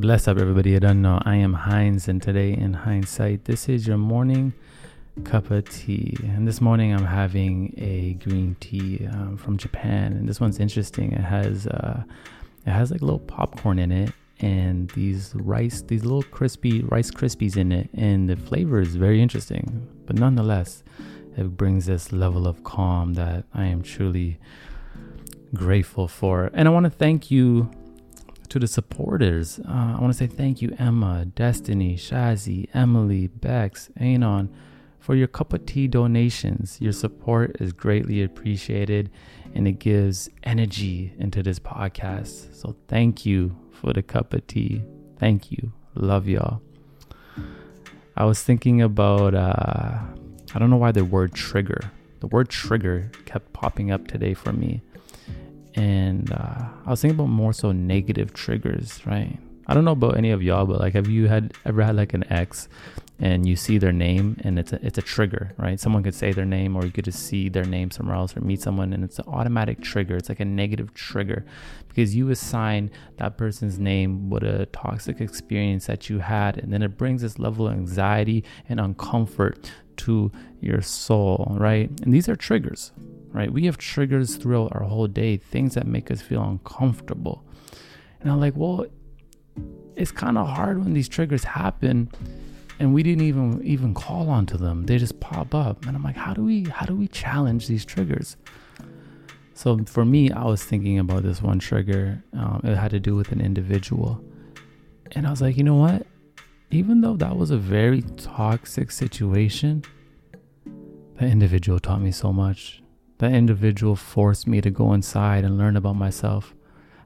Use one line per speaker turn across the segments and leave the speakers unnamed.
Bless up, everybody. I don't know. I am Heinz, and today in hindsight, this is your morning cup of tea. And this morning, I'm having a green tea um, from Japan, and this one's interesting. It has uh, it has like little popcorn in it, and these rice, these little crispy rice krispies in it, and the flavor is very interesting. But nonetheless, it brings this level of calm that I am truly grateful for. And I want to thank you to the supporters. Uh, I want to say thank you, Emma, Destiny, Shazzy, Emily, Bex, Anon, for your cup of tea donations. Your support is greatly appreciated and it gives energy into this podcast. So thank you for the cup of tea. Thank you. Love y'all. I was thinking about, uh, I don't know why the word trigger, the word trigger kept popping up today for me and uh, I was thinking about more so negative triggers, right? I don't know about any of y'all, but like, have you had ever had like an ex, and you see their name, and it's a it's a trigger, right? Someone could say their name, or you could just see their name somewhere else, or meet someone, and it's an automatic trigger. It's like a negative trigger, because you assign that person's name with a toxic experience that you had, and then it brings this level of anxiety and uncomfort to your soul, right? And these are triggers, right? We have triggers throughout our whole day, things that make us feel uncomfortable. And I'm like, well, it's kind of hard when these triggers happen and we didn't even even call onto them. They just pop up. And I'm like, how do we how do we challenge these triggers? So for me, I was thinking about this one trigger. Um, it had to do with an individual. And I was like, you know what? Even though that was a very toxic situation, that individual taught me so much. That individual forced me to go inside and learn about myself,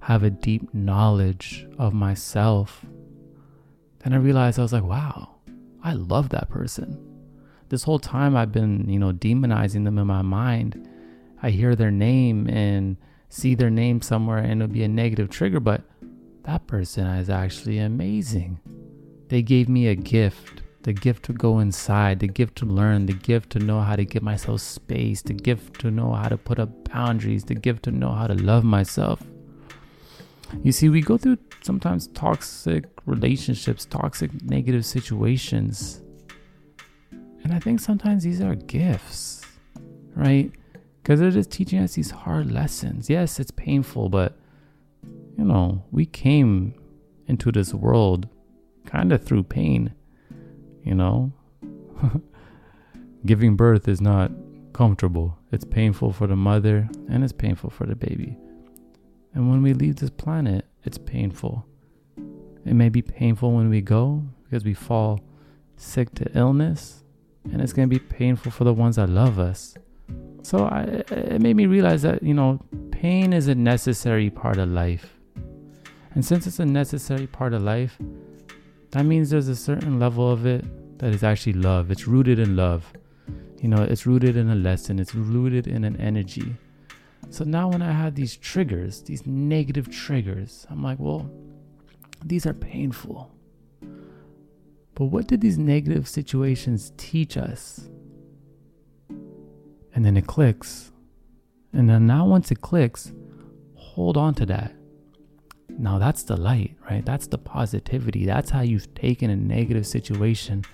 have a deep knowledge of myself. Then I realized I was like, wow, I love that person. This whole time I've been, you know, demonizing them in my mind. I hear their name and see their name somewhere and it'll be a negative trigger, but that person is actually amazing. They gave me a gift the gift to go inside, the gift to learn, the gift to know how to give myself space, the gift to know how to put up boundaries, the gift to know how to love myself. You see, we go through sometimes toxic relationships, toxic negative situations. And I think sometimes these are gifts, right? Because they're just teaching us these hard lessons. Yes, it's painful, but you know, we came into this world kind of through pain you know? Giving birth is not comfortable. It's painful for the mother and it's painful for the baby. And when we leave this planet, it's painful. It may be painful when we go because we fall sick to illness, and it's going to be painful for the ones that love us. So I, it made me realize that, you know, pain is a necessary part of life. And since it's a necessary part of life, that means there's a certain level of it that is actually love. It's rooted in love. You know, it's rooted in a lesson, it's rooted in an energy. So now when I have these triggers, these negative triggers, I'm like, well, these are painful. But what did these negative situations teach us? And then it clicks. And then now once it clicks, hold on to that. Now that's the light, right? That's the positivity. That's how you've taken a negative situation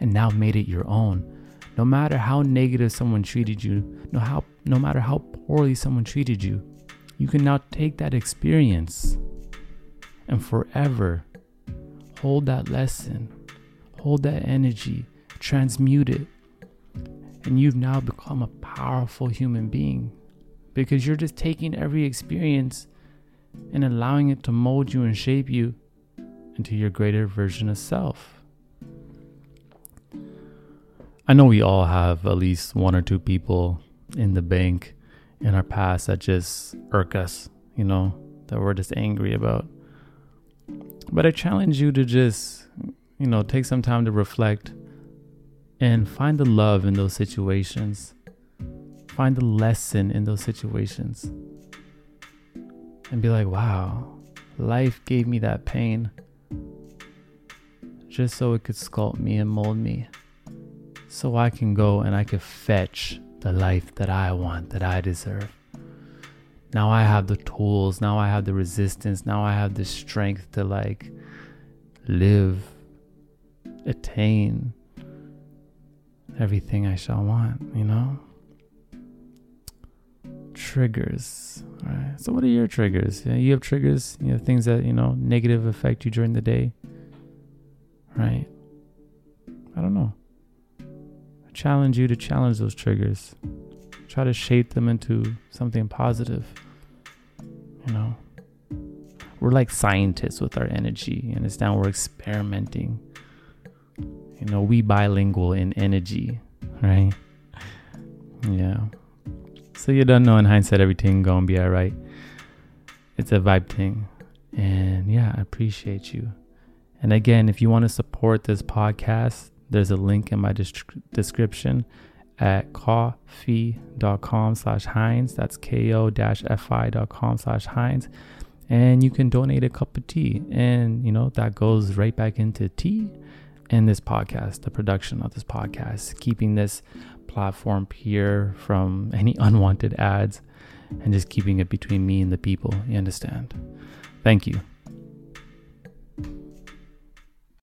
and now made it your own. No matter how negative someone treated you, no how no matter how poorly someone treated you, you can now take that experience and forever hold that lesson, hold that energy, transmute it. And you've now become a powerful human being because you're just taking every experience and allowing it to mold you and shape you into your greater version of self. I know we all have at least one or two people in the bank in our past that just irk us, you know, that we're just angry about. But I challenge you to just, you know, take some time to reflect and find the love in those situations. Find the lesson in those situations and be like, wow, life gave me that pain just so it could sculpt me and mold me. So I can go and I can fetch the life that I want, that I deserve. Now I have the tools, now I have the resistance, now I have the strength to like live, attain everything I shall want, you know? Triggers. All right. So what are your triggers? You have triggers, you have things that, you know, negative affect you during the day. Right? I don't know. I challenge you to challenge those triggers. Try to shape them into something positive. You know? We're like scientists with our energy. You understand? We're experimenting. You know, we bilingual in energy, right? Yeah. So you don't know in hindsight everything gonna be alright. It's a vibe thing. And yeah, I appreciate you. And again, if you want to support this podcast, there's a link in my description at ko-fi.com slash Hines. That's ko-fi.com slash Hines. And you can donate a cup of tea. And, you know, that goes right back into tea and this podcast, the production of this podcast, keeping this platform pure from any unwanted ads and just keeping it between me and the people. You understand? Thank you.